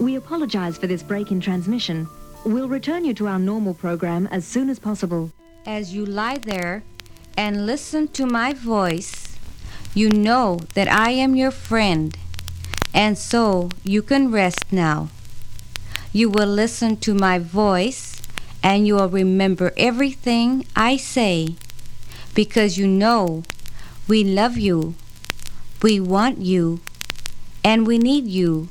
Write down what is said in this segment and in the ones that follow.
We apologize for this break in transmission. We'll return you to our normal program as soon as possible. As you lie there and listen to my voice, you know that I am your friend, and so you can rest now. You will listen to my voice and you will remember everything I say because you know we love you, we want you, and we need you,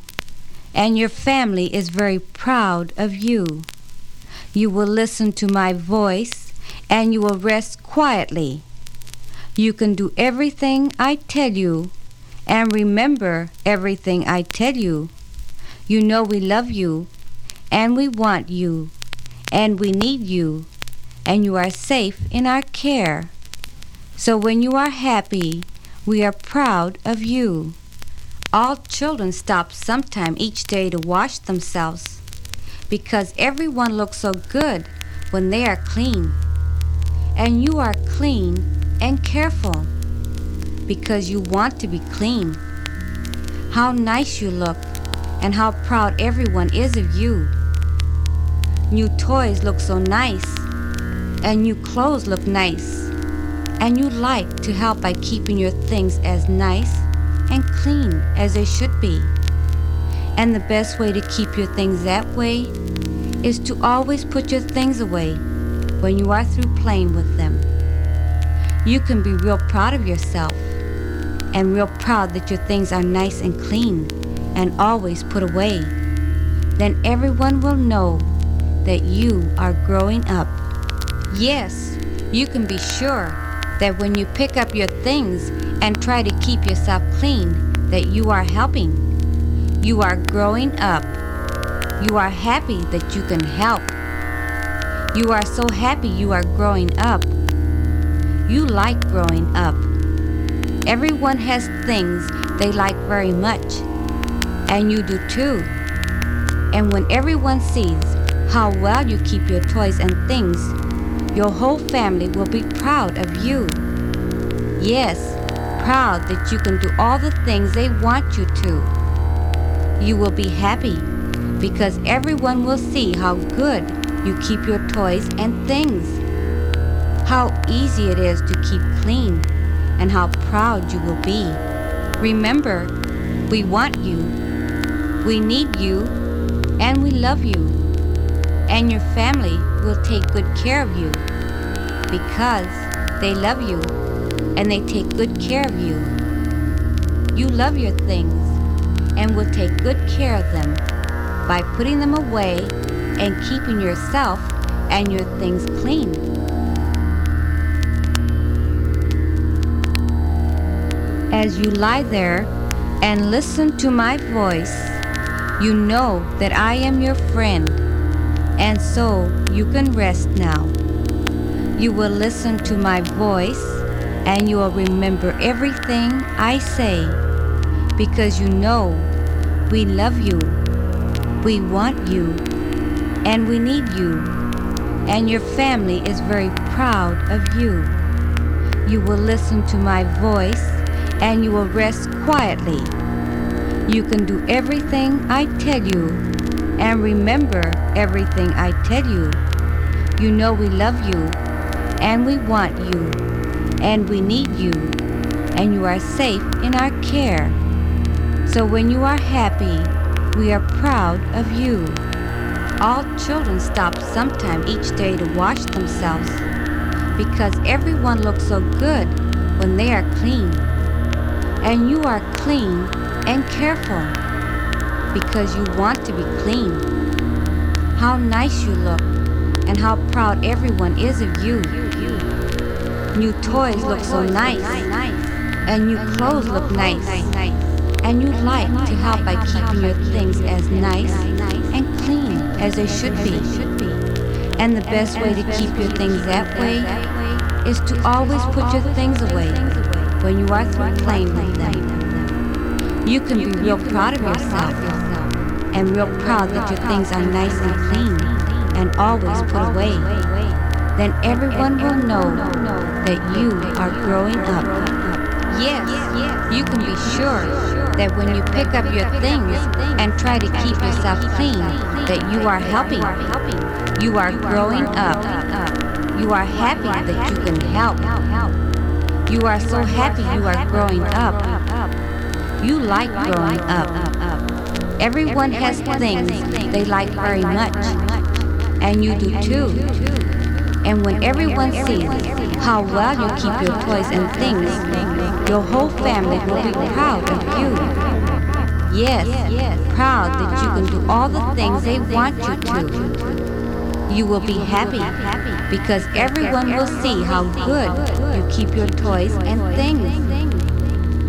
and your family is very proud of you. You will listen to my voice and you will rest quietly. You can do everything I tell you and remember everything I tell you. You know we love you and we want you and we need you and you are safe in our care. So when you are happy, we are proud of you. All children stop sometime each day to wash themselves because everyone looks so good when they are clean. And you are clean and careful because you want to be clean. How nice you look and how proud everyone is of you. New toys look so nice and new clothes look nice. And you like to help by keeping your things as nice and clean as they should be. And the best way to keep your things that way is to always put your things away when you are through playing with them. You can be real proud of yourself and real proud that your things are nice and clean and always put away. Then everyone will know that you are growing up. Yes, you can be sure that when you pick up your things and try to keep yourself clean, that you are helping. You are growing up. You are happy that you can help. You are so happy you are growing up. You like growing up. Everyone has things they like very much, and you do too. And when everyone sees how well you keep your toys and things, your whole family will be proud of you. Yes, proud that you can do all the things they want you to. You will be happy because everyone will see how good you keep your toys and things. How easy it is to keep clean and how proud you will be. Remember, we want you, we need you, and we love you. And your family will take good care of you because they love you and they take good care of you. You love your things and will take good care of them by putting them away and keeping yourself and your things clean. As you lie there and listen to my voice, you know that I am your friend, and so you can rest now. You will listen to my voice and you will remember everything I say because you know we love you, we want you, and we need you, and your family is very proud of you. You will listen to my voice and you will rest quietly. You can do everything I tell you and remember everything I tell you. You know we love you and we want you and we need you and you are safe in our care. So when you are happy, we are proud of you. All children stop sometime each day to wash themselves because everyone looks so good when they are clean. And you are clean and careful because you want to be clean. How nice you look and how proud everyone is of you. New toys look so nice and new clothes look nice. And you like to help by keeping your things as nice and clean as they should be. And the best way to keep your things that way is to always put your things away when you are through playing with them. You can be real proud of yourself and real proud that your things are nice and clean and always put away. Then everyone will know that you are growing up. Yes, you can be sure that when you pick up your things and try to keep yourself clean, that you are helping. You are growing up. You are happy that you can help. You are so happy you are growing up. You like growing up. Everyone has things they like very much, and you do too. And when everyone sees how well you keep your toys and things, your whole family will be proud of you. Yes, proud that you can do all the things they want you to. You will be happy because everyone will see how good you keep your toys and things.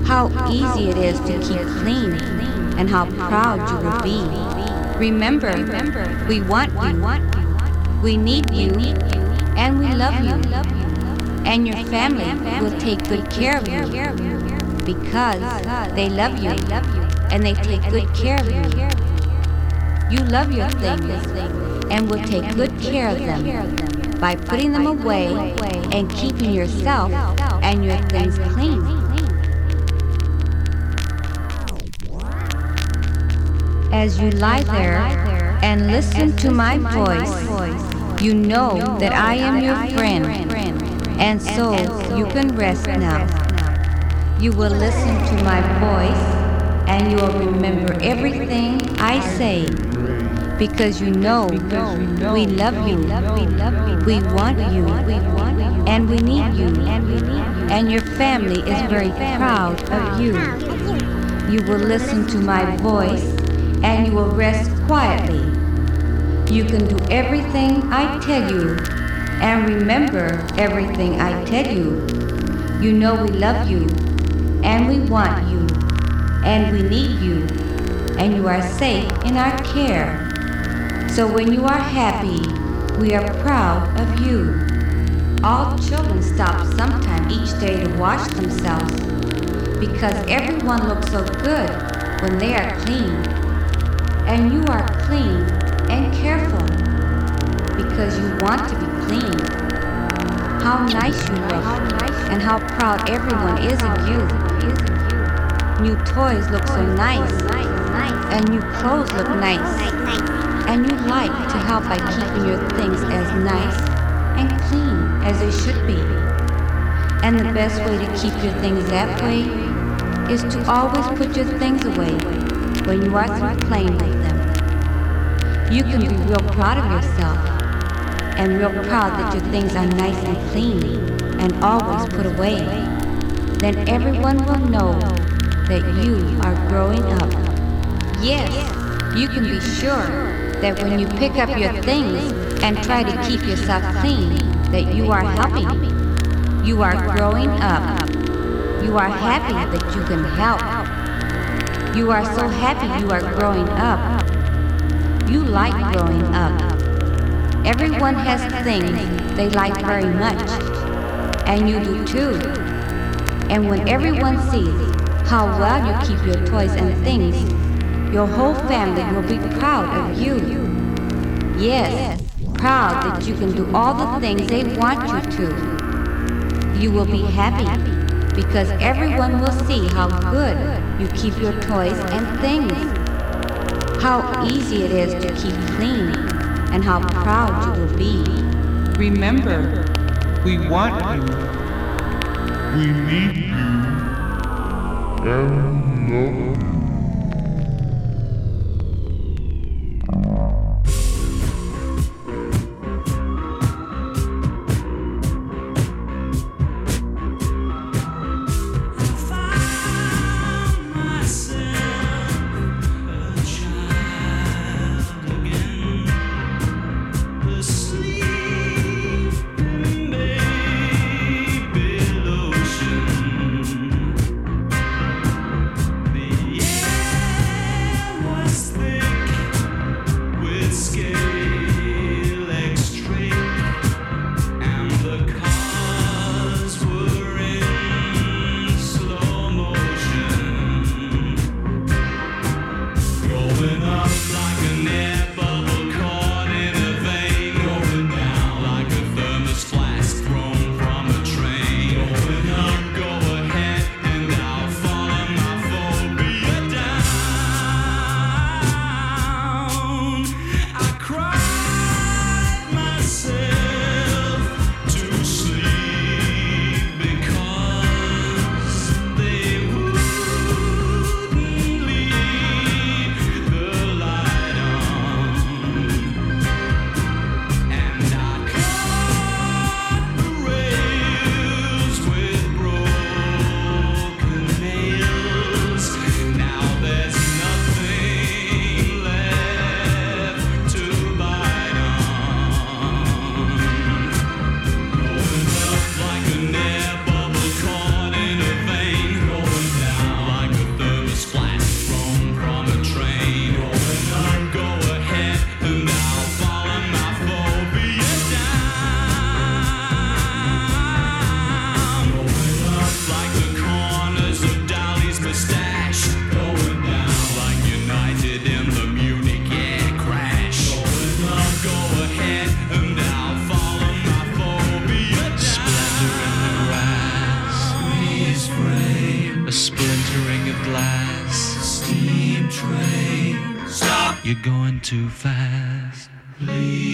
How easy it is to keep clean and how proud you will be. Remember, we want you, we need you, and we love you. And your family will take good care of you because they love you and they take good care of you. You love your things and will take good care of them by putting them away and keeping yourself and your things clean. As you lie there and listen to my voice, you know that I am your friend, and so you can rest now. You will listen to my voice, and you will remember everything I say, because you know we love you, we want you, and we need you, and your family is very proud of you. You will listen to my voice and you will rest quietly. You can do everything I tell you and remember everything I tell you. You know we love you and we want you and we need you and you are safe in our care. So when you are happy, we are proud of you. All children stop sometime each day to wash themselves because everyone looks so good when they are clean and you are clean and careful because you want to be clean. How nice you look and how proud everyone is of you. New toys look so nice and new clothes look nice and you like to help by keeping your things as nice and clean as they should be. And the best way to keep your things that way is to always put your things away when you are through playing. You can be real proud of yourself and real proud that your things are nice and clean and always put away. Then everyone will know that you are growing up. Yes, you can be sure that when you pick up your things and try to keep yourself clean, that you are helping. You are growing up. You are happy that you can help. You are so happy you are growing up. You like growing up. Everyone has things they like very much, and you do too. And when everyone sees how well you keep your toys and things, your whole family will be proud of you. Yes, proud that you can do all the things they want you to. You will be happy because everyone will see how good you keep your toys and things. How easy it is to keep clean and how proud you will be. Remember, we want you. We need you and love Going too fast. Please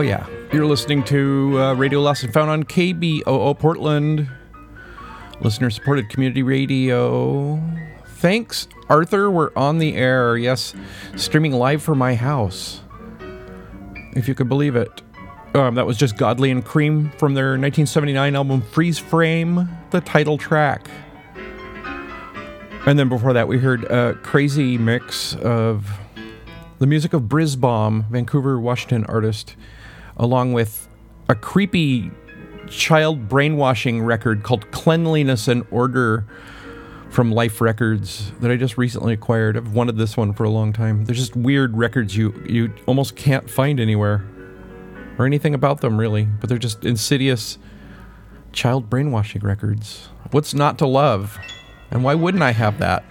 Oh, yeah. You're listening to uh, Radio Lost and Found on KBOO Portland, listener supported community radio. Thanks, Arthur. We're on the air. Yes, streaming live from my house. If you could believe it. Um, that was just Godley and Creme from their 1979 album Freeze Frame, the title track. And then before that, we heard a crazy mix of the music of Brisbom, Vancouver, Washington artist, along with a creepy child brainwashing record called Cleanliness and Order from Life Records that I just recently acquired. I've wanted this one for a long time. They're just weird records you you almost can't find anywhere or anything about them really, but they're just insidious child brainwashing records. What's not to love? And why wouldn't I have that?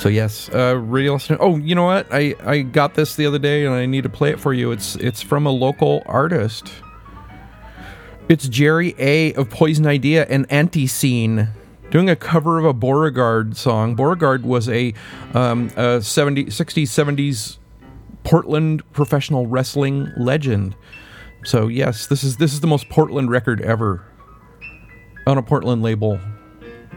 So yes, uh, radio listener. Oh, you know what? I, I got this the other day, and I need to play it for you. It's it's from a local artist. It's Jerry A of Poison Idea and Antiseen doing a cover of a Beauregard song. Beauregard was a, um, a 70, 60s, 70s Portland professional wrestling legend. So yes, this is this is the most Portland record ever on a Portland label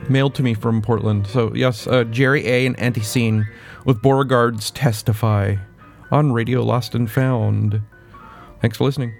mailed to me from Portland. So yes, uh, Jerry A and Antiseen with Beauregard's Testify on Radio Lost and Found. Thanks for listening.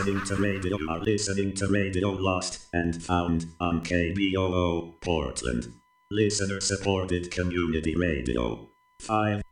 Listening to radio, are listening to radio lost and found on KBOO Portland. Listener supported community radio. 5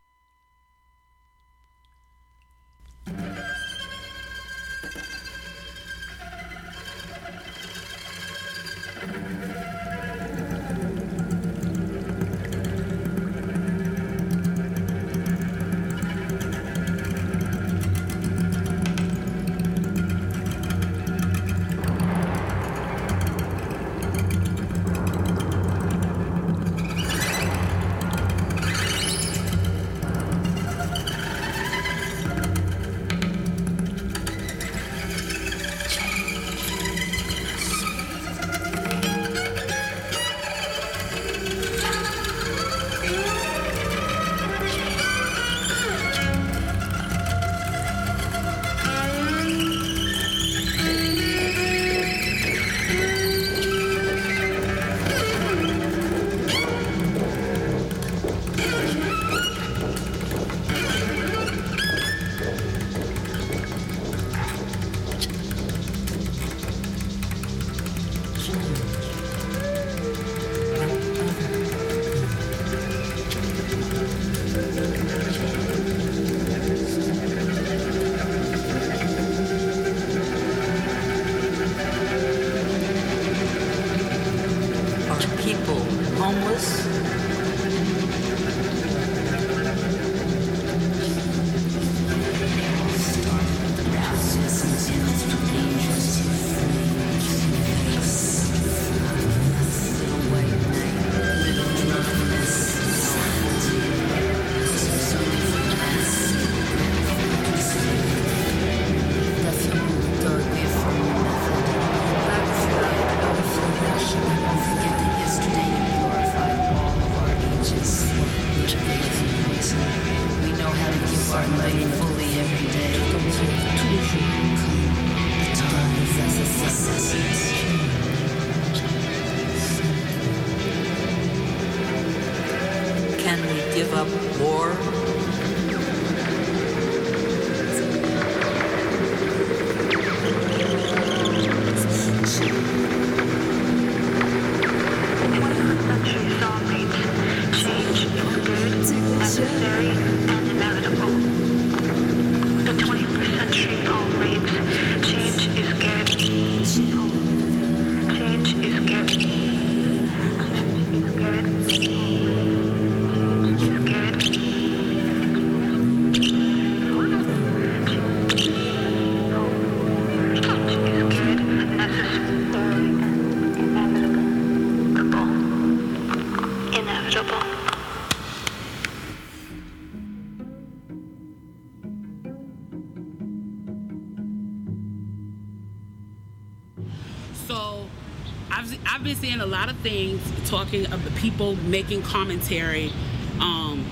things talking of the people making commentary. Um,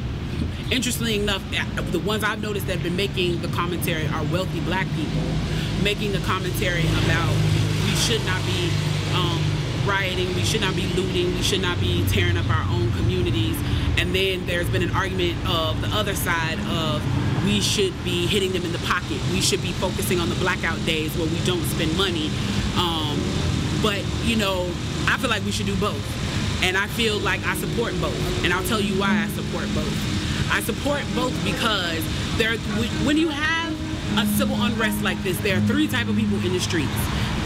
interestingly enough, the ones I've noticed that have been making the commentary are wealthy black people making the commentary about we should not be um, rioting, we should not be looting, we should not be tearing up our own communities. And then there's been an argument of the other side of we should be hitting them in the pocket. We should be focusing on the blackout days where we don't spend money. Um, but you know, I feel like we should do both, and I feel like I support both, and I'll tell you why I support both. I support both because there, when you have a civil unrest like this, there are three type of people in the streets.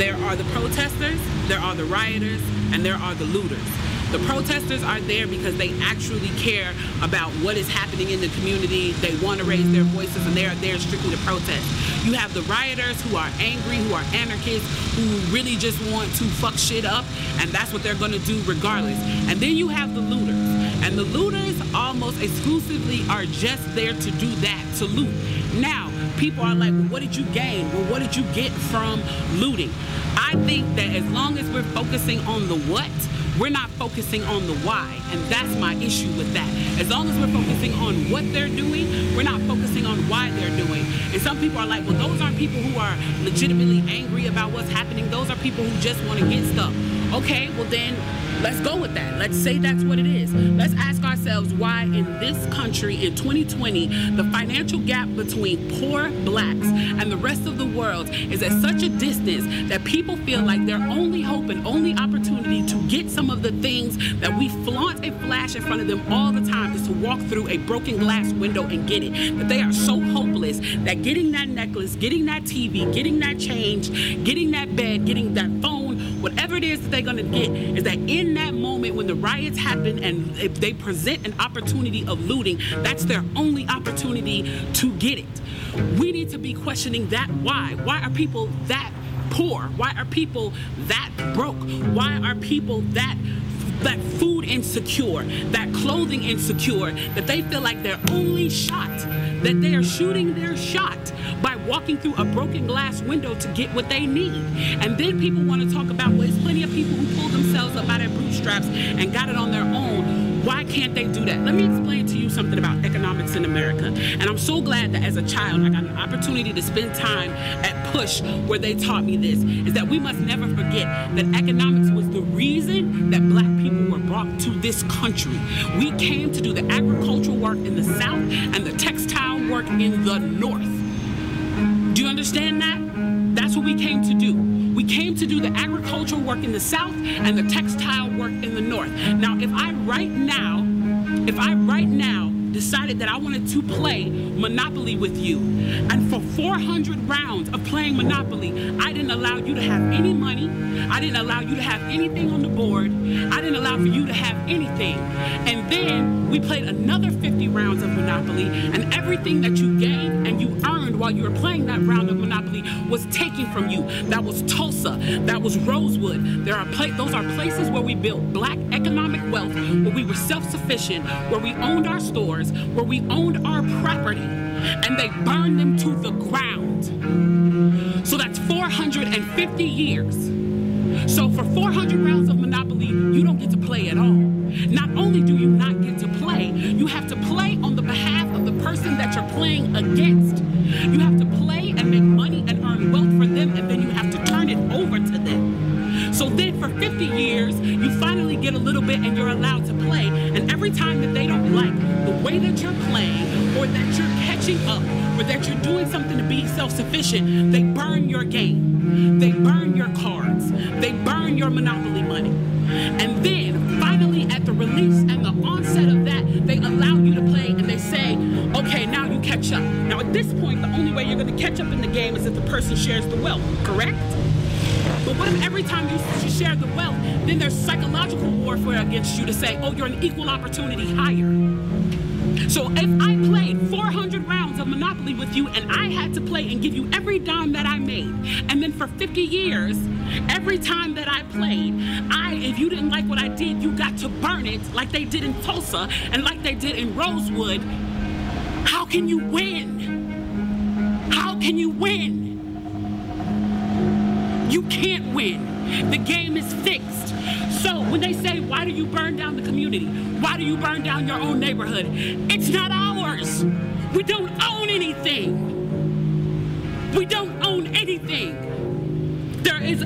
There are the protesters, there are the rioters, and there are the looters. The protesters are there because they actually care about what is happening in the community. They want to raise their voices and they are there strictly to protest. You have the rioters who are angry, who are anarchists, who really just want to fuck shit up, and that's what they're going to do regardless. And then you have the looters. And the looters almost exclusively are just there to do that, to loot. Now, people are like, well, what did you gain? Well, what did you get from looting? I think that as long as we're focusing on the what, we're not focusing on the why. And that's my issue with that. As long as we're focusing on what they're doing, we're not focusing on why they're doing. And some people are like, well, those aren't people who are legitimately angry about what's happening. Those are people who just want to get stuff. Okay, well then, let's go with that. Let's say that's what it is. Let's ask ourselves why in this country in 2020, the financial gap between poor blacks and the rest of the world is at such a distance that people feel like their only hope and only opportunity to get some of the things that we flaunt and flash in front of them all the time is to walk through a broken glass window and get it. That they are so hopeless that getting that necklace, getting that TV, getting that change, getting that bed, getting that phone, whatever it is that they're gonna get, is that in that moment when the riots happen and if they present an opportunity of looting, that's their only opportunity to get it. We need to be questioning that why. Why are people that poor? Why are people that broke? Why are people that that food insecure, that clothing insecure, that they feel like their only shot, that they are shooting their shot by walking through a broken glass window to get what they need. And then people want to talk about, well, there's plenty of people who pulled themselves up by their bootstraps and got it on their own. Why can't they do that? Let me explain to you something about economics in America. And I'm so glad that as a child, I got an opportunity to spend time at Push where they taught me this, is that we must never forget that economics was the reason that black people were brought to this country. We came to do the agricultural work in the South and the textile work in the North. Do you understand that? That's what we came to do. We came to do the agricultural work in the South and the textile work in the North. Now, if I right now, if I right now decided that I wanted to play Monopoly with you, and for 400 rounds of playing Monopoly, I didn't allow you to have any money, I didn't allow you to have anything on the board, I didn't allow for you to have anything. And then we played another 50 rounds of Monopoly, and everything that you gained and you earned while you were playing that round of Monopoly was taken from you. That was Tulsa, that was Rosewood. There are pla- those are places where we built black economic wealth, where we were self-sufficient, where we owned our stores, where we owned our property, and they burned them to the ground. So that's 450 years. So for 400 rounds of Monopoly, you don't get to play at all. Not only do you not get to play, you have to play on the behalf of the person that you're playing against. You have to play and make money and earn wealth for them, and then you have to turn it over to them. So then for 50 years, you finally get a little bit and you're allowed to play. And every time that they don't like the way that you're playing or that you're catching up or that you're doing something to be self-sufficient, they burn your game. They burn your cards. They burn your monopoly money. And then finally at the release and the onset of that, they allow you to play and they say, okay, now you catch up. Now at this point, the only way you're gonna catch up in the game is if the person shares the wealth, correct? But what if every time you share the wealth, then there's psychological warfare against you to say, oh, you're an equal opportunity hire. So if I played 400 rounds of Monopoly with you and I had to play and give you every dime that I made, and then for 50 years, every time that I played, I, if you didn't like what I did, you got to burn it like they did in Tulsa and like they did in Rosewood. How can you win? How can you win? You can't win. The game is fixed. So when they say, why do you burn down the community? Why do you burn down your own neighborhood? It's not ours. We don't own anything. We don't own anything. There is,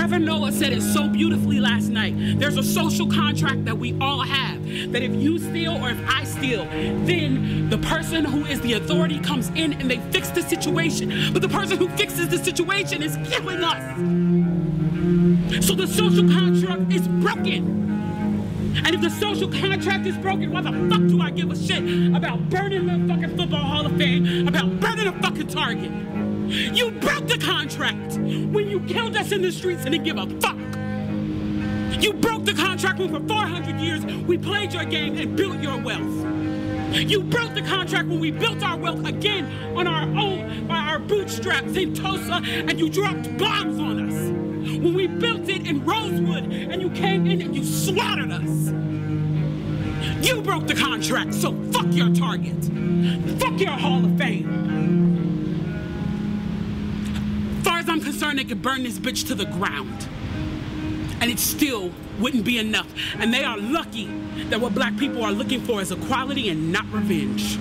Trevor Noah said it so beautifully last night. There's a social contract that we all have. That if you steal or if I steal, then the person who is the authority comes in and they fix the situation. But the person who fixes the situation is killing us. So the social contract is broken. And if the social contract is broken, why the fuck do I give a shit about burning the fucking football hall of fame, about burning a fucking target? You broke the contract when you killed us in the streets and didn't give a fuck. You broke the contract when for 400 years we played your game and built your wealth. You broke the contract when we built our wealth again on our own, by our bootstraps in Tulsa, and you dropped bombs on us. When we built it in Rosewood, and you came in and you slaughtered us. You broke the contract, so fuck your target. Fuck your Hall of Fame. Concerned, they could burn this bitch to the ground. And it still wouldn't be enough. And they are lucky that what black people are looking for is equality and not revenge.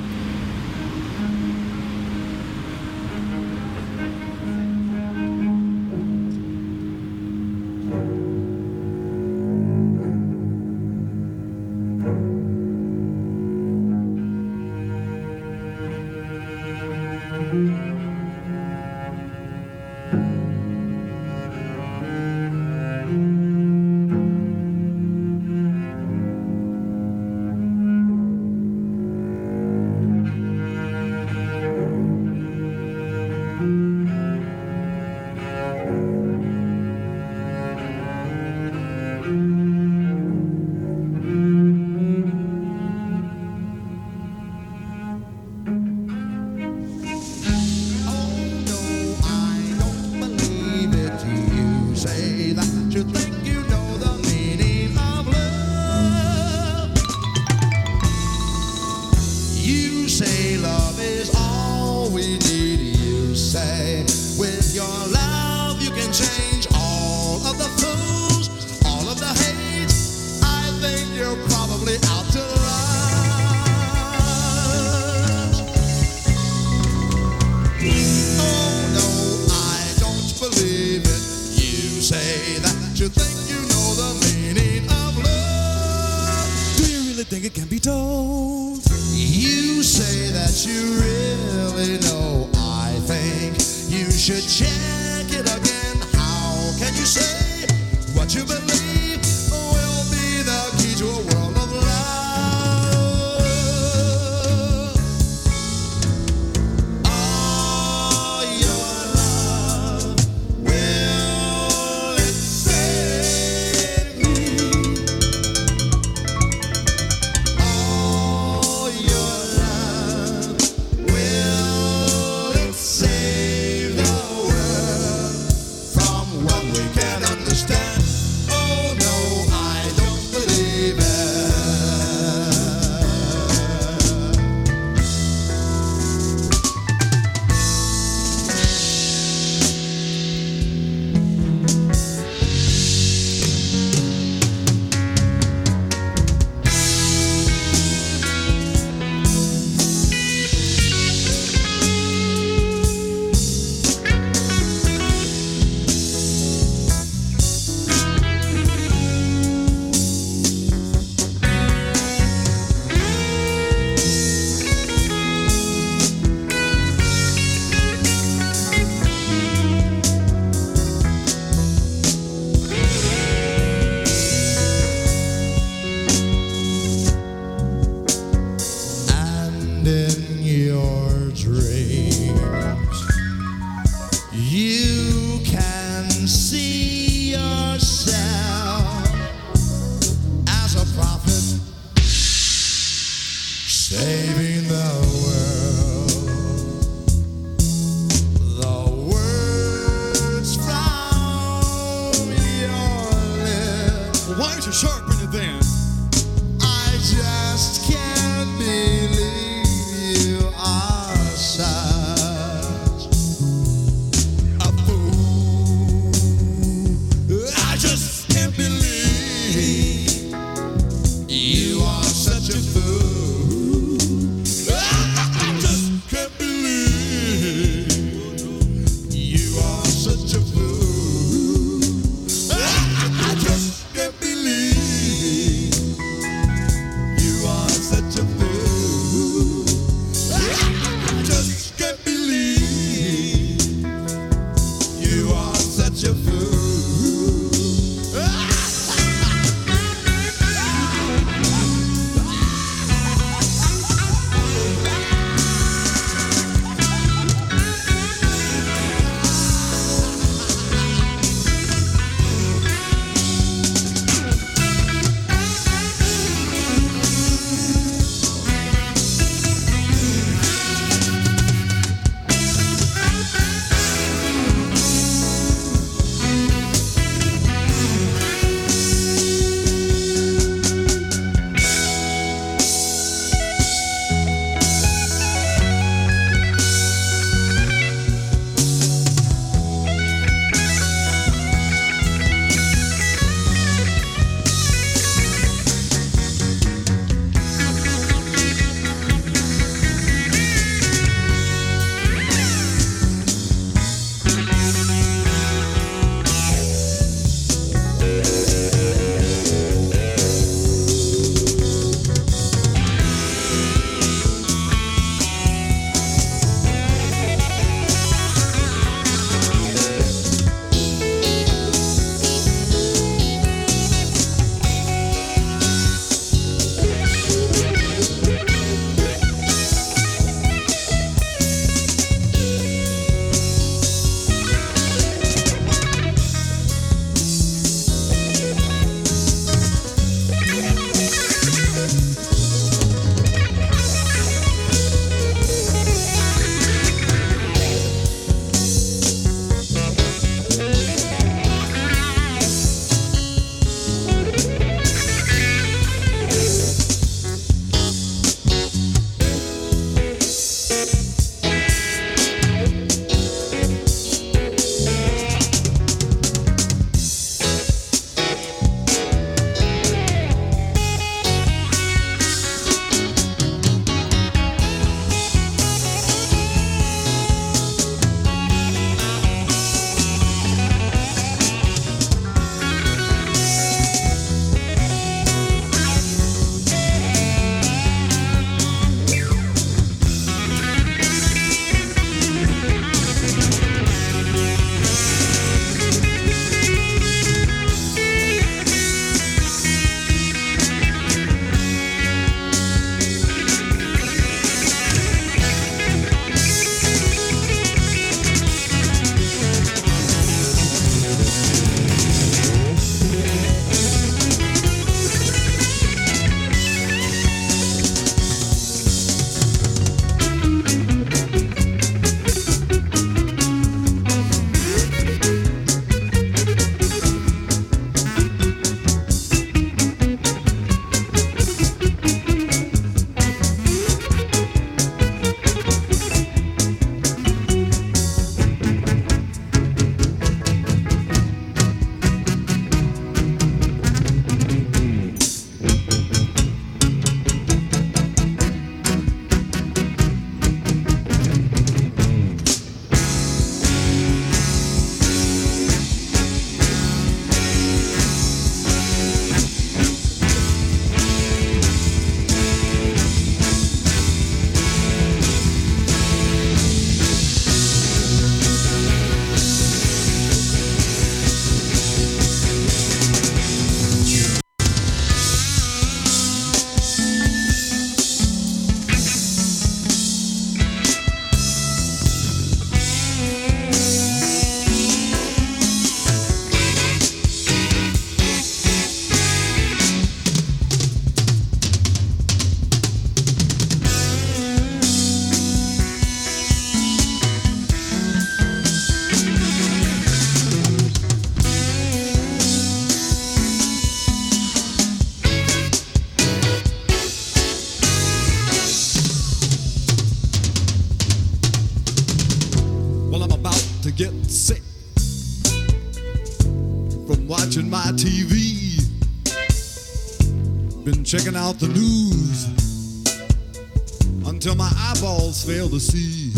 Fail to see.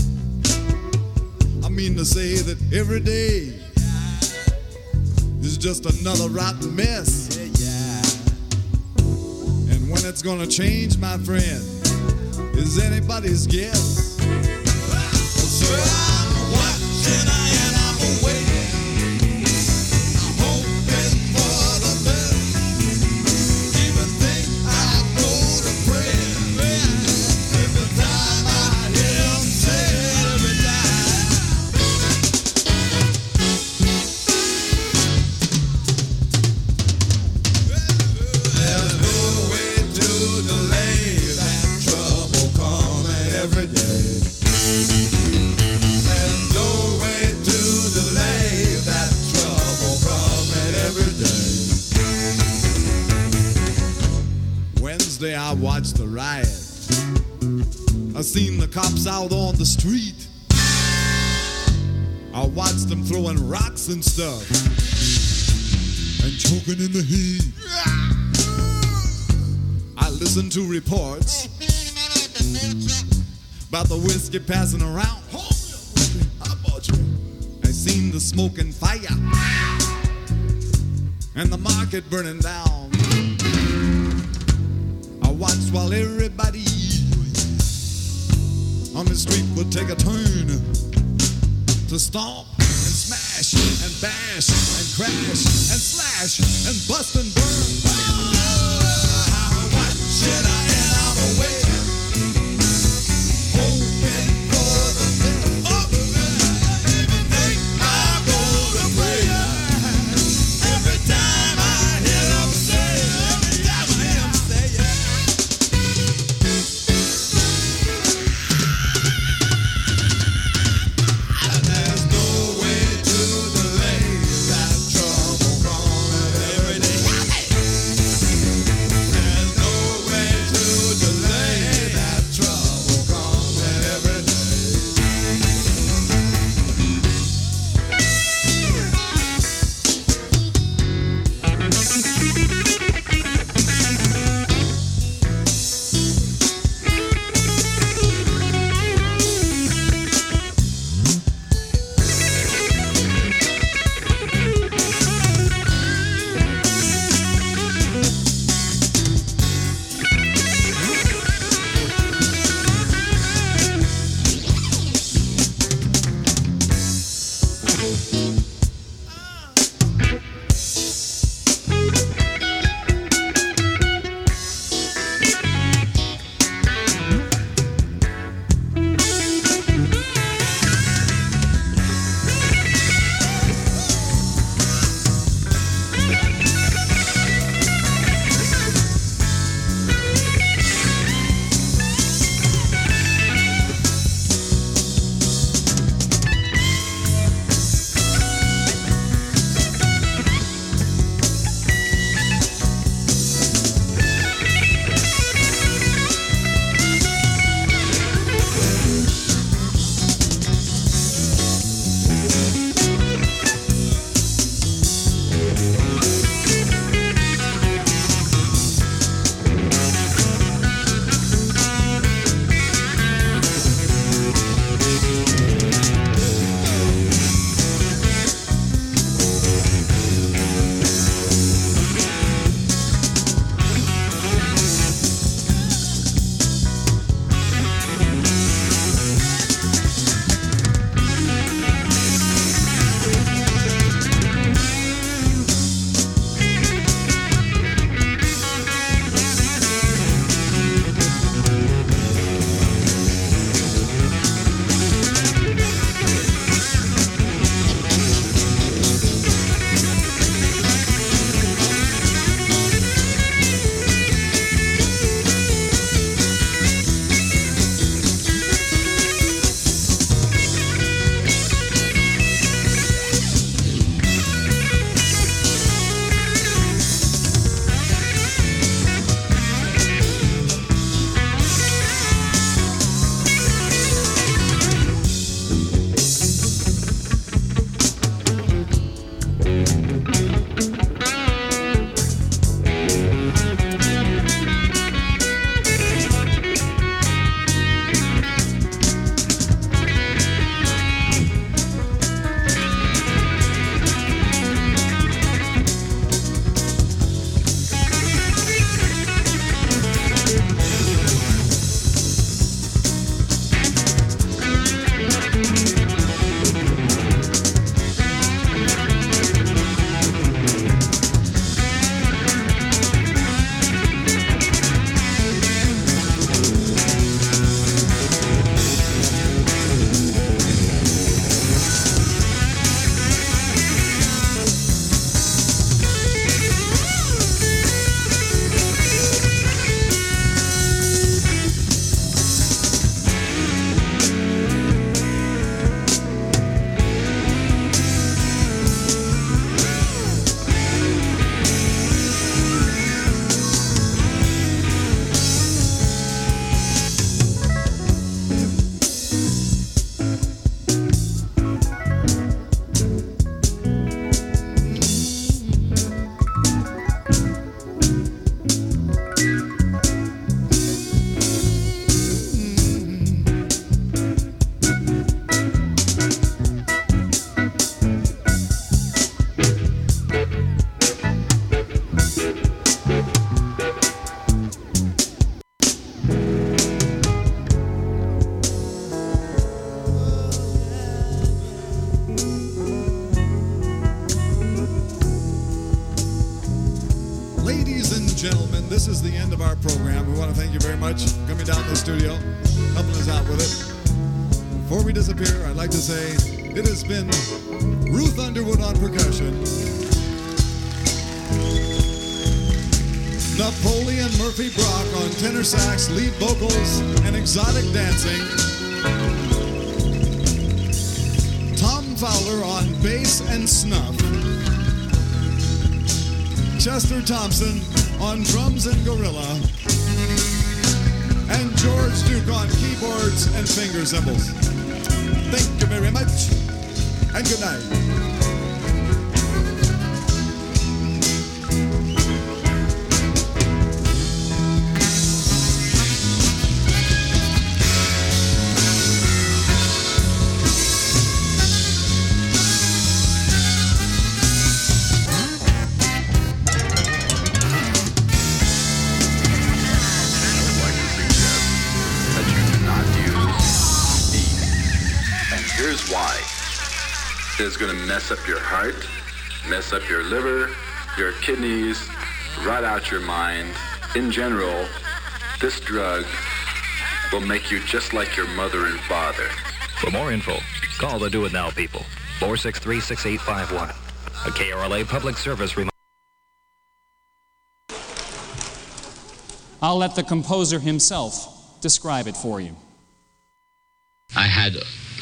I mean to say that every day is just another rotten mess. And when it's gonna change, my friend, is anybody's guess. The street. I watched them throwing rocks and stuff and choking in the heat. I listened to reports about the whiskey passing around. I. Seen the smoke and fire and the market burning down. I watched while everybody on the street would take a turn to stomp and smash and bash and crash and slash and bust and burn. Oh, I'm watching, I am waiting, Tenor sax, lead vocals, and exotic dancing. Tom Fowler on bass and snuff. Chester Thompson on drums and gorilla. And George Duke on keyboards and finger cymbals. Thank you very much, and good night. Going to mess up your heart, mess up your liver, your kidneys, rot out your mind. In general, this drug will make you just like your mother and father. For more info, call the Do It Now people. 463-6851. A KRLA public service reminder. I'll let the composer himself describe it for you. I had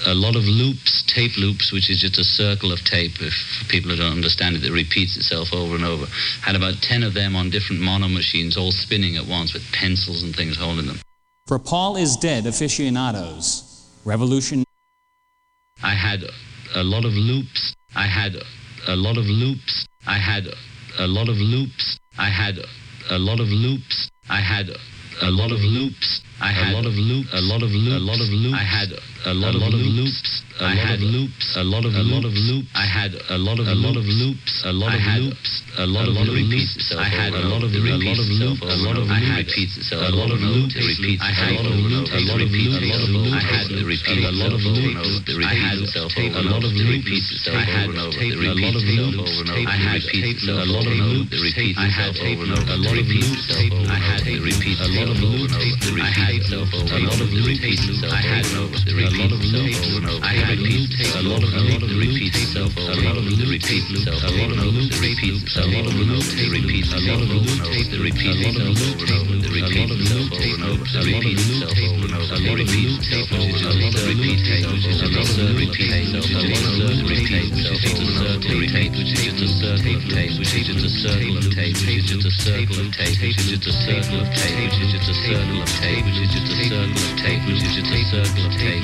a lot of loops, tape loops, which is just a circle of tape. If people don't understand it, that repeats itself over and over. Had about 10 of them on different mono machines, all spinning at once with pencils and things holding them. For Paul is Dead aficionados, Revolution. I had a lot of loops. I had a lot of loops. I had a lot of loops. I had a lot of loops. I had a lot of loops. I had a lot of loops. A lot of loops. A lot of loops. I had a lot of loops. I had loops. A lot of a lot of loops. I had a lot of a lot of loops. A lot of loops. A lot of a lot of repeats itself. I had a lot of a lot of loops. A lot of repeats itself. A lot of loops. Repeats. I had a lot of loops. A lot of repeats. A lot of loops. I had repeat. A lot of loops. Repeats itself. A lot of repeats itself. I had over. A lot of loops. I had repeats. I had a lot of loops. The repeats. I had over and over. A lot of loops. I had the repeats. A lot of loops. Itself. A lot of repeats itself. I had over. The repeats itself over and over. I had repeats. A lot of a lot of repeats itself. A lot of the repeats itself. A lot of loops. A lot of loops. The repeats. A lot of loops. Itself over and over. The repeats itself over and over. The repeats itself over and over. A lot of itself. A lot of itself. A lot of itself. A lot of itself. It's a circle of tape, which is just a circle of tape, which is just a circle of tape, which is just a circle of tape, which is just a circle of tape, which is just a circle of tape, which is just a circle of tape, which is just a circle of tape, which is just a circle of tape, which is just a circle of tape,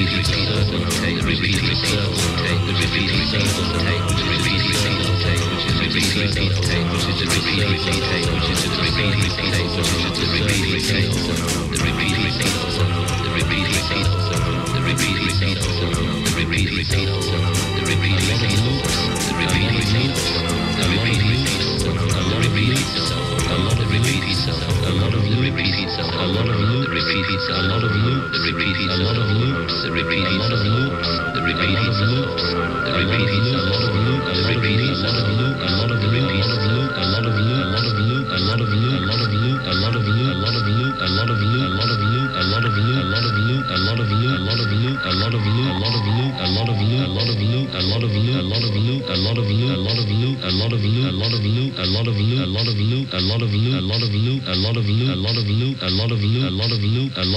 lot of repeats a lot of repeats a lot of loops repeats a lot of loops repeats a lot of loops the repeat a lot of loops repeats a loops repeats lot of loops repeats a lot of loops a lot of repeats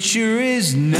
future is now.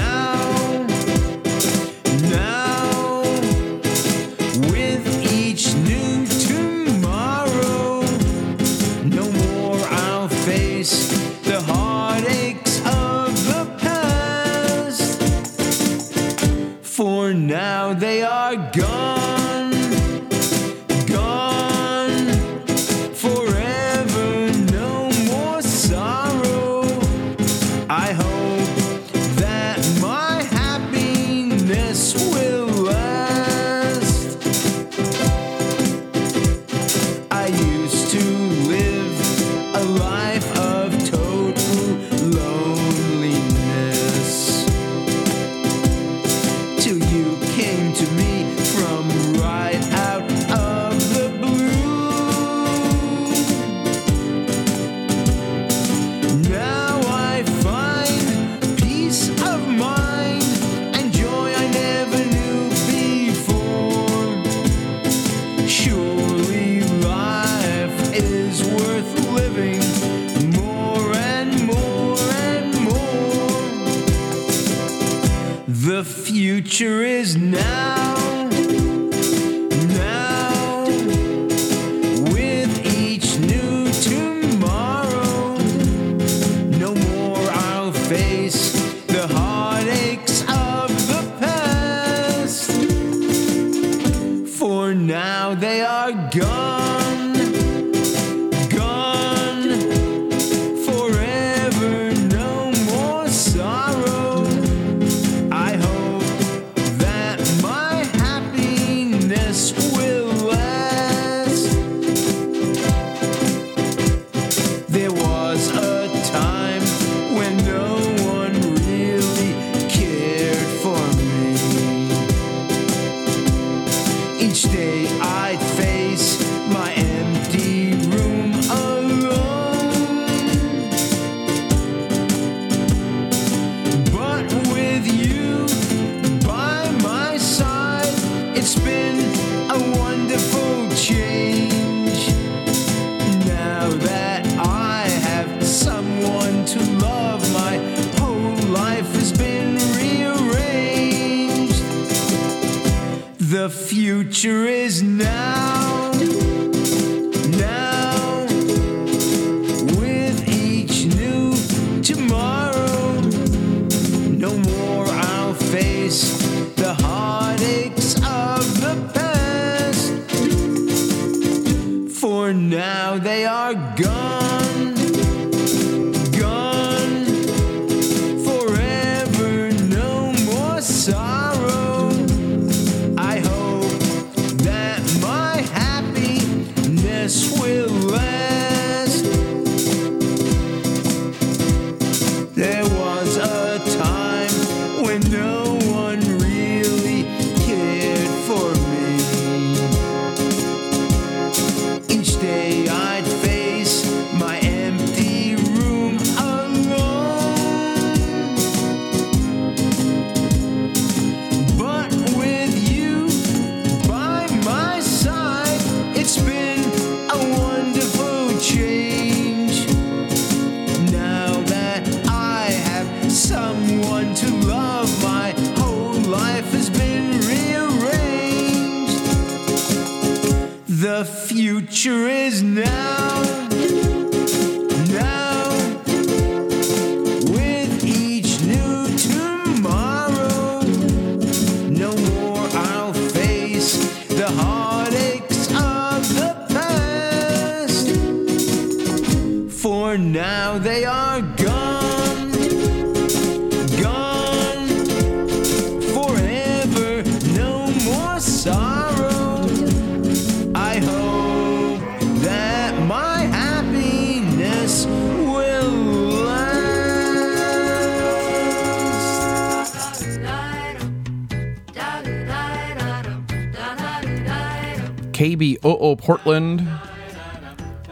KBOO Portland.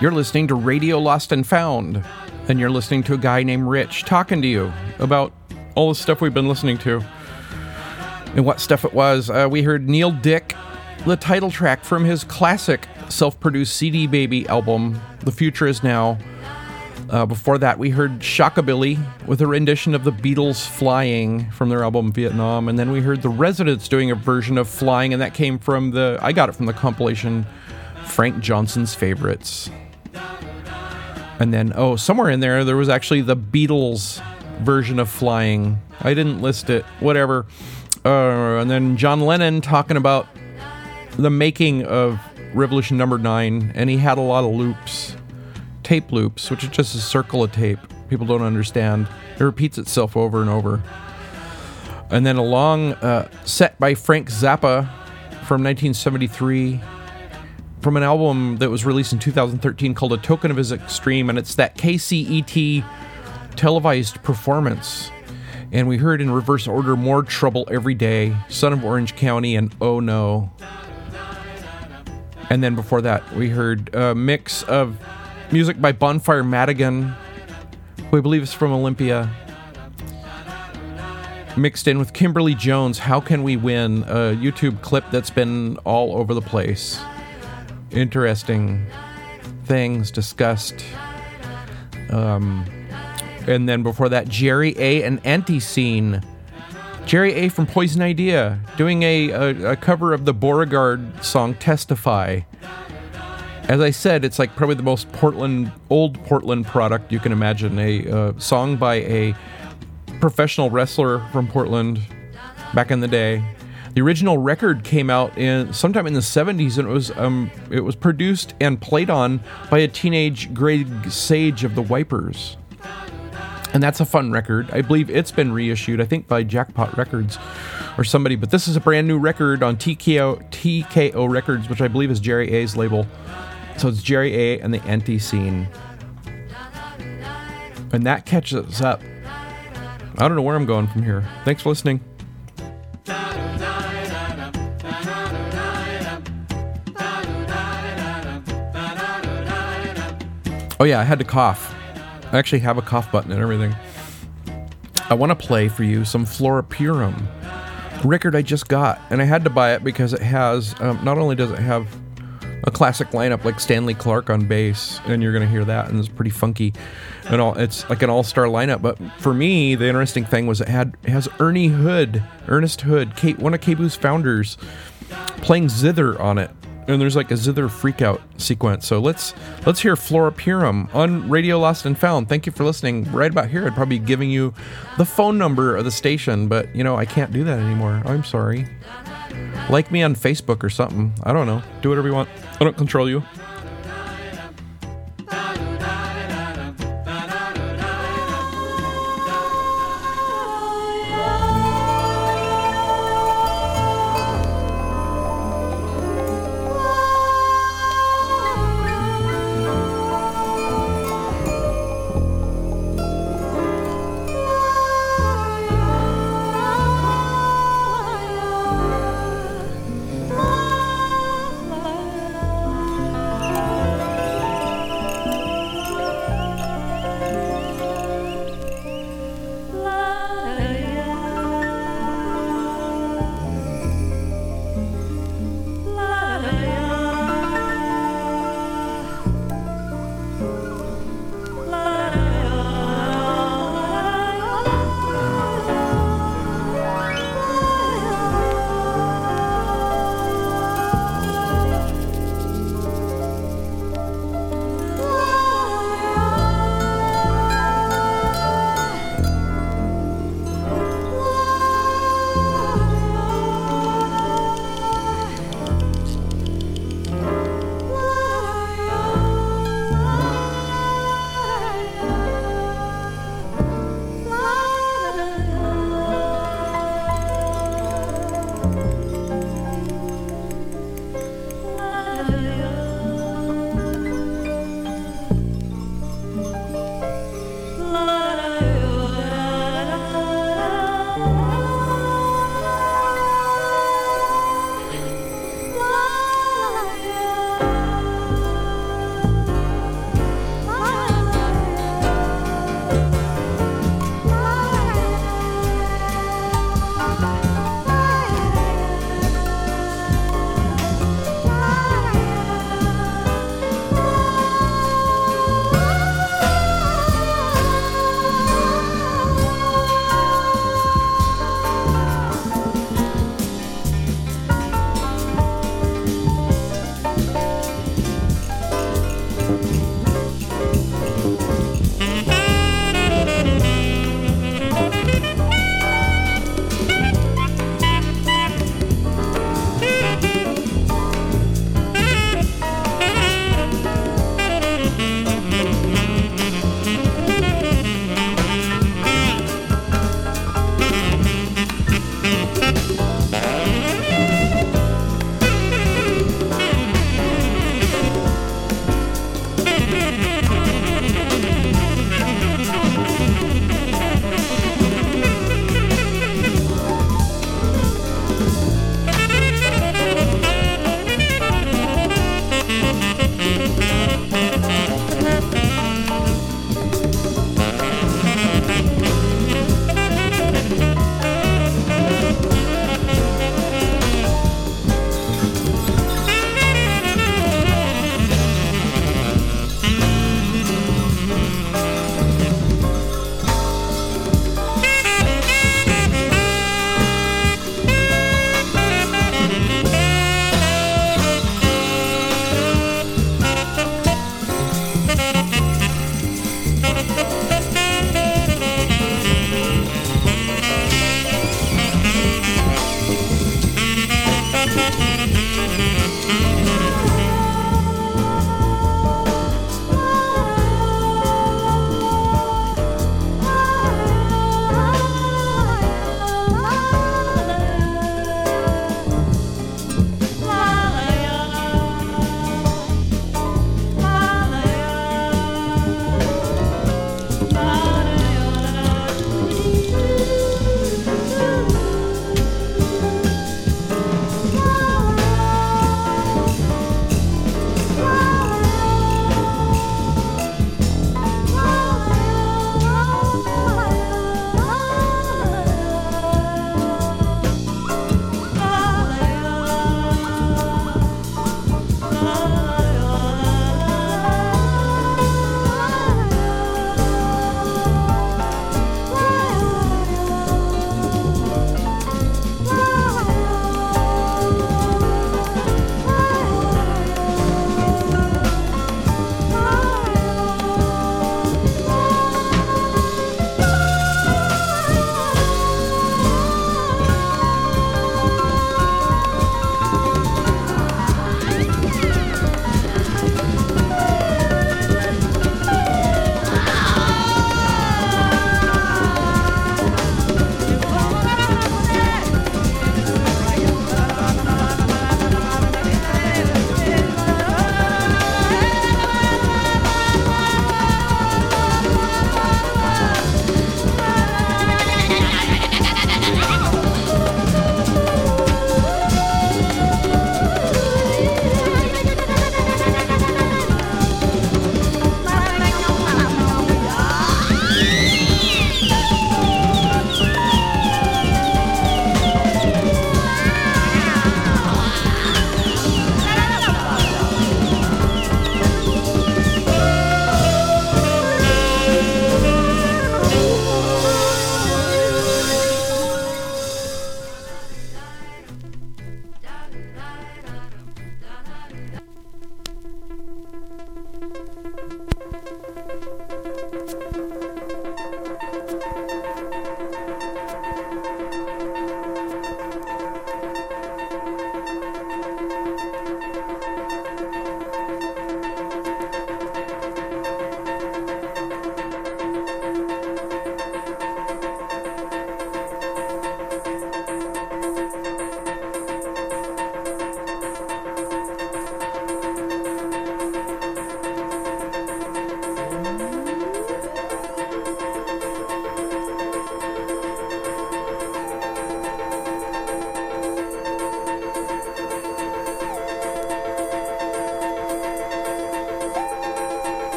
You're listening to Radio Lost and Found, and you're listening to a guy named Rich talking to you about all the stuff we've been listening to and what stuff it was. Uh, we heard Neil Dick, the title track from his classic self produced CD Baby album, The Future Is Now. Uh, before that, we heard Shockabilly with a rendition of the Beatles' Flying from their album Vietnam. And then we heard The Residents doing a version of Flying, and that came from the, I got it from the compilation Frank Johnson's Favorites. And then, oh, somewhere in there, there was actually the Beatles version of Flying. I didn't list it, whatever. Uh, and then John Lennon talking about the making of Revolution Number Nine, and he had a lot of loops, tape loops, which is just a circle of tape. People don't understand. It repeats itself over and over. And then a long uh, set by Frank Zappa from 1973 from an album that was released in 2013 called A Token of His Extreme, and it's that KCET televised performance. And we heard in reverse order More Trouble Every Day, Son of Orange County, and Oh No. And then before that, we heard a mix of music by Bonfire Madigan, who I believe is from Olympia, mixed in with Kimberly Jones, How Can We Win? A YouTube clip that's been all over the place. Interesting things discussed. Um, and then before that, Jerry A. and Antiseen Jerry A from Poison Idea doing a, a, a cover of the Beauregard song Testify. As I said, it's like probably the most Portland, old Portland product you can imagine. A uh, song by a professional wrestler from Portland back in the day. The original record came out in sometime in the 70s, and it was um, it was produced and played on by a teenage Greg Sage of the Wipers. And that's a fun record. I believe it's been reissued, I think by Jackpot Records or somebody. But this is a brand new record on TKO TKO Records, which I believe is Jerry A's label. So it's Jerry A and the Antiseen. And that catches us up. I don't know where I'm going from here. Thanks for listening. Oh yeah, I had to cough. I actually have a cough button and everything. I want to play for you some Flora Purim record I just got, and I had to buy it because it has. Um, not only does it have a classic lineup like Stanley Clarke on bass, and you're gonna hear that, and it's pretty funky, and all. It's like an all-star lineup. But for me, the interesting thing was it had it has Ernie Hood, Ernest Hood, Kate, one of KBOO's founders, playing zither on it and there's like a zither freakout sequence. So let's let's hear Flora Purim on Radio Lost and Found. Thank you for listening. Right about here, I'd probably be giving you the phone number of the station, but you know I can't do that anymore. I'm sorry. Like me on Facebook or something. I don't know. Do whatever you want. I don't control you.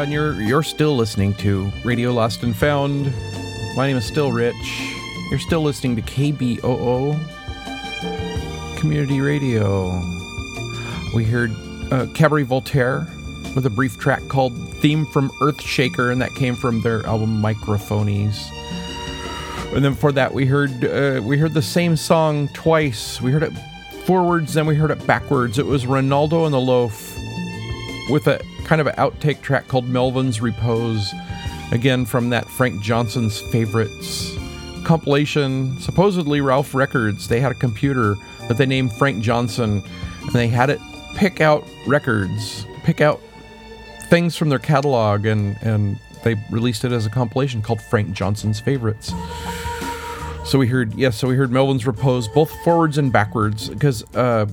And you're you're still listening to Radio Lost and Found. My name is still Rich. You're still listening to KBOO Community Radio. We heard uh, Cabaret Voltaire with a brief track called "Theme from Earthshaker," and that came from their album Microphonies. And then for that, we heard uh, we heard the same song twice. We heard it forwards, then we heard it backwards. It was Renaldo and the Loaf with a kind of an outtake track called Melvin's Repose, again from that Frank Johnson's Favorites compilation. Supposedly Ralph Records, they had a computer that they named Frank Johnson, and they had it pick out records, pick out things from their catalog, and and they released it as a compilation called Frank Johnson's Favorites. So we heard yes, so we heard Melvin's Repose both forwards and backwards because uh,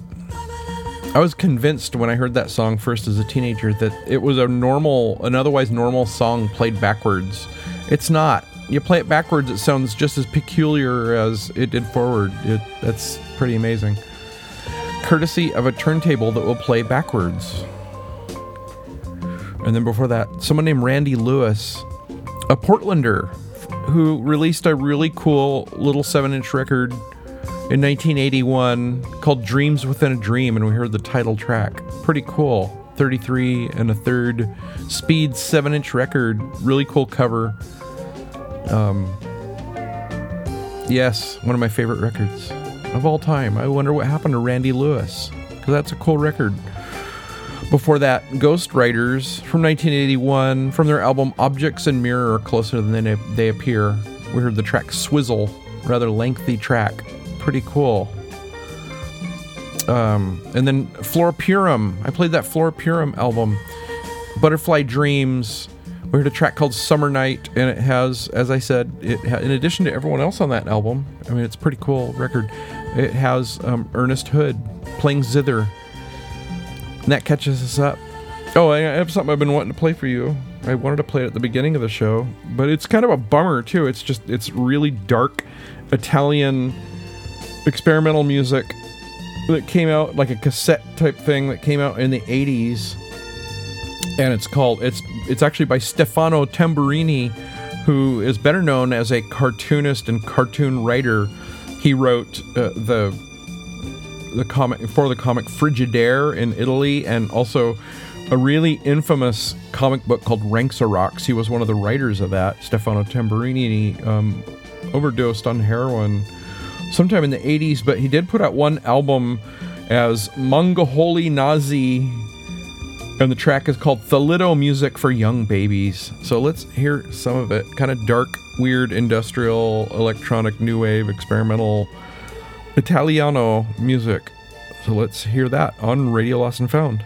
I was convinced when I heard that song first as a teenager that it was a normal, an otherwise normal song played backwards. It's not. You play it backwards, it sounds just as peculiar as it did forward. It, that's pretty amazing. Courtesy of a turntable that will play backwards. And then before that, someone named Randy Lewis, a Portlander, who released a really cool little 7 inch record in 1981 called Dreams Within a Dream, and we heard the title track. Pretty cool. 33 and a third speed 7 inch record. Really cool cover. Um, yes, one of my favorite records of all time. I wonder what happened to Randy Lewis, because that's a cool record. Before that, Ghost Riders from 1981, from their album Objects and Mirror are closer than they appear. We heard the track Swizzle, rather lengthy track. Pretty cool. Um, and then Flora Purim. I played that Flora Purim album. Butterfly Dreams. We heard a track called Summer Night, and it has, as I said, it ha- in addition to everyone else on that album, I mean, it's a pretty cool record. It has um, Ernest Hood playing zither. And that catches us up. Oh, I have something I've been wanting to play for you. I wanted to play it at the beginning of the show, but it's kind of a bummer too. It's just it's really dark Italian experimental music that came out like a cassette type thing that came out in the 80s and it's called it's it's actually by Stefano Tamburini who is better known as a cartoonist and cartoon writer he wrote uh, the the comic for the comic Frigidaire in Italy and also a really infamous comic book called Ranxerox. He was one of the writers of that, Stefano Tamburini. Um, overdosed on heroin sometime in the 80s, but he did put out one album as Mongaholi Nazi, and the track is called Thalido Music for Young Babies. So let's hear some of it. Kind of dark, weird, industrial, electronic, new wave, experimental, Italiano music. So let's hear that on Radio Lost and Found.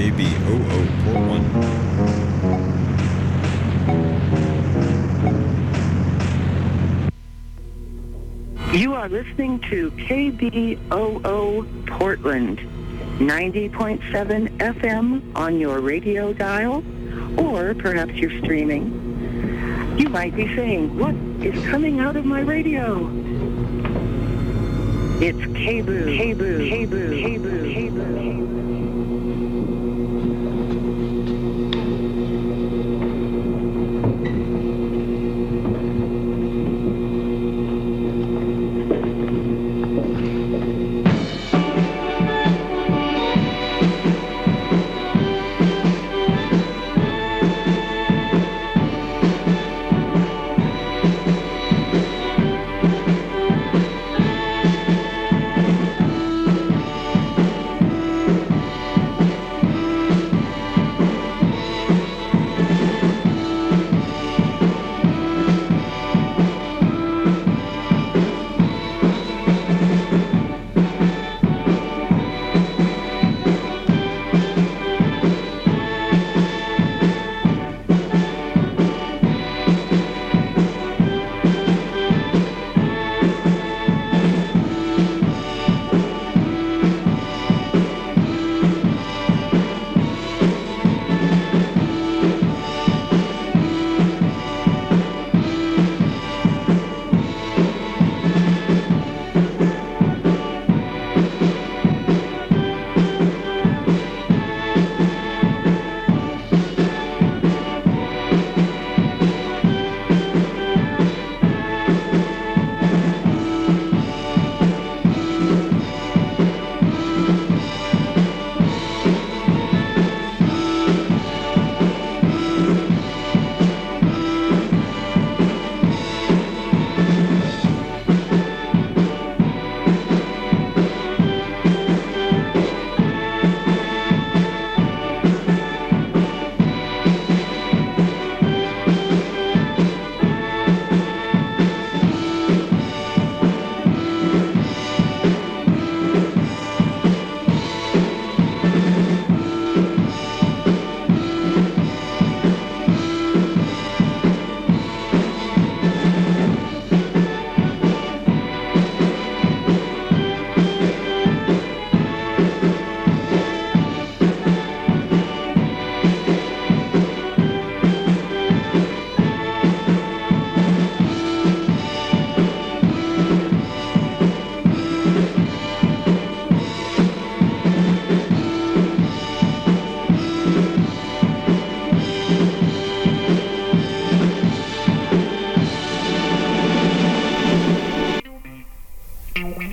This is KBOO Port 1. You are listening to KBOO Portland, 90.7 FM on your radio dial, or perhaps you're streaming. You might be saying, what is coming out of my radio? It's KBOO, KBOO, KBOO, KBOO, KBOO.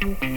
you.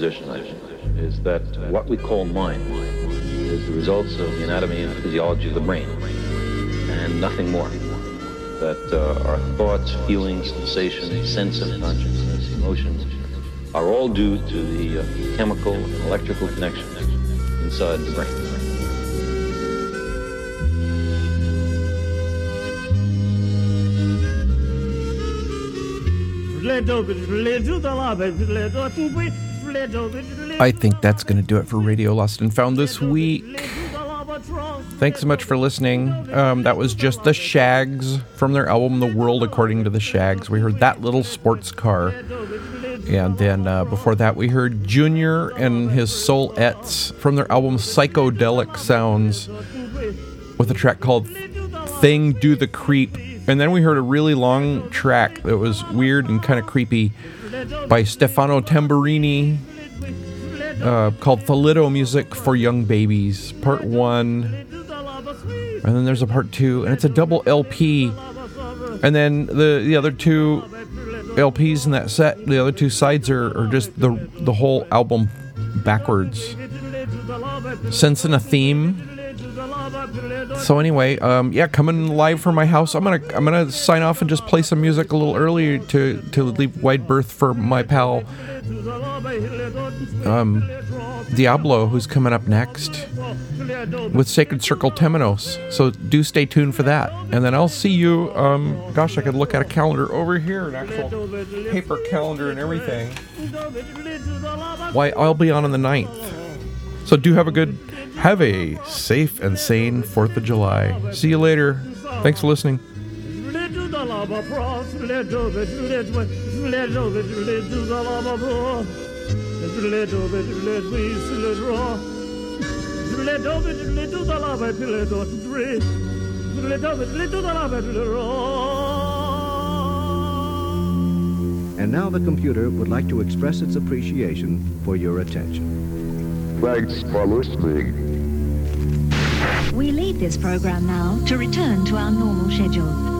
Position, is that what we call mind is the results of the anatomy and physiology of the brain, and nothing more. That uh, our thoughts, feelings, sensations, sense of consciousness, emotions, are all due to the uh, chemical and electrical connection inside the brain. I think that's going to do it for Radio Lost and Found this week. Thanks so much for listening. Um, that was just the Shaggs from their album The World According to the Shaggs. We heard that little sports car. And then uh, before that, we heard Junior and his Soul Soulettes from their album Psychedelic Sounds with a track called Thing Do the Creep. And then we heard a really long track that was weird and kind of creepy by Stefano Tamburini uh, called Thalido Music for Young Babies, part one. And then there's a part two, and it's a double LP. And then the, the other two LPs in that set, the other two sides are, are just the, the whole album backwards. Sensing a theme. So anyway, um, yeah, coming live from my house. I'm gonna I'm gonna sign off and just play some music a little early to to leave wide berth for my pal um, Diablo, who's coming up next with Sacred Circle Temenos. So do stay tuned for that, and then I'll see you. Um, gosh, I could look at a calendar over here, an actual paper calendar and everything. Why, I'll be on on the 9th. So do have a good, have a safe and sane 4th of July. See you later. Thanks for listening. And now the computer would like to express its appreciation for your attention. Thanks for listening. We leave this program now to return to our normal schedule.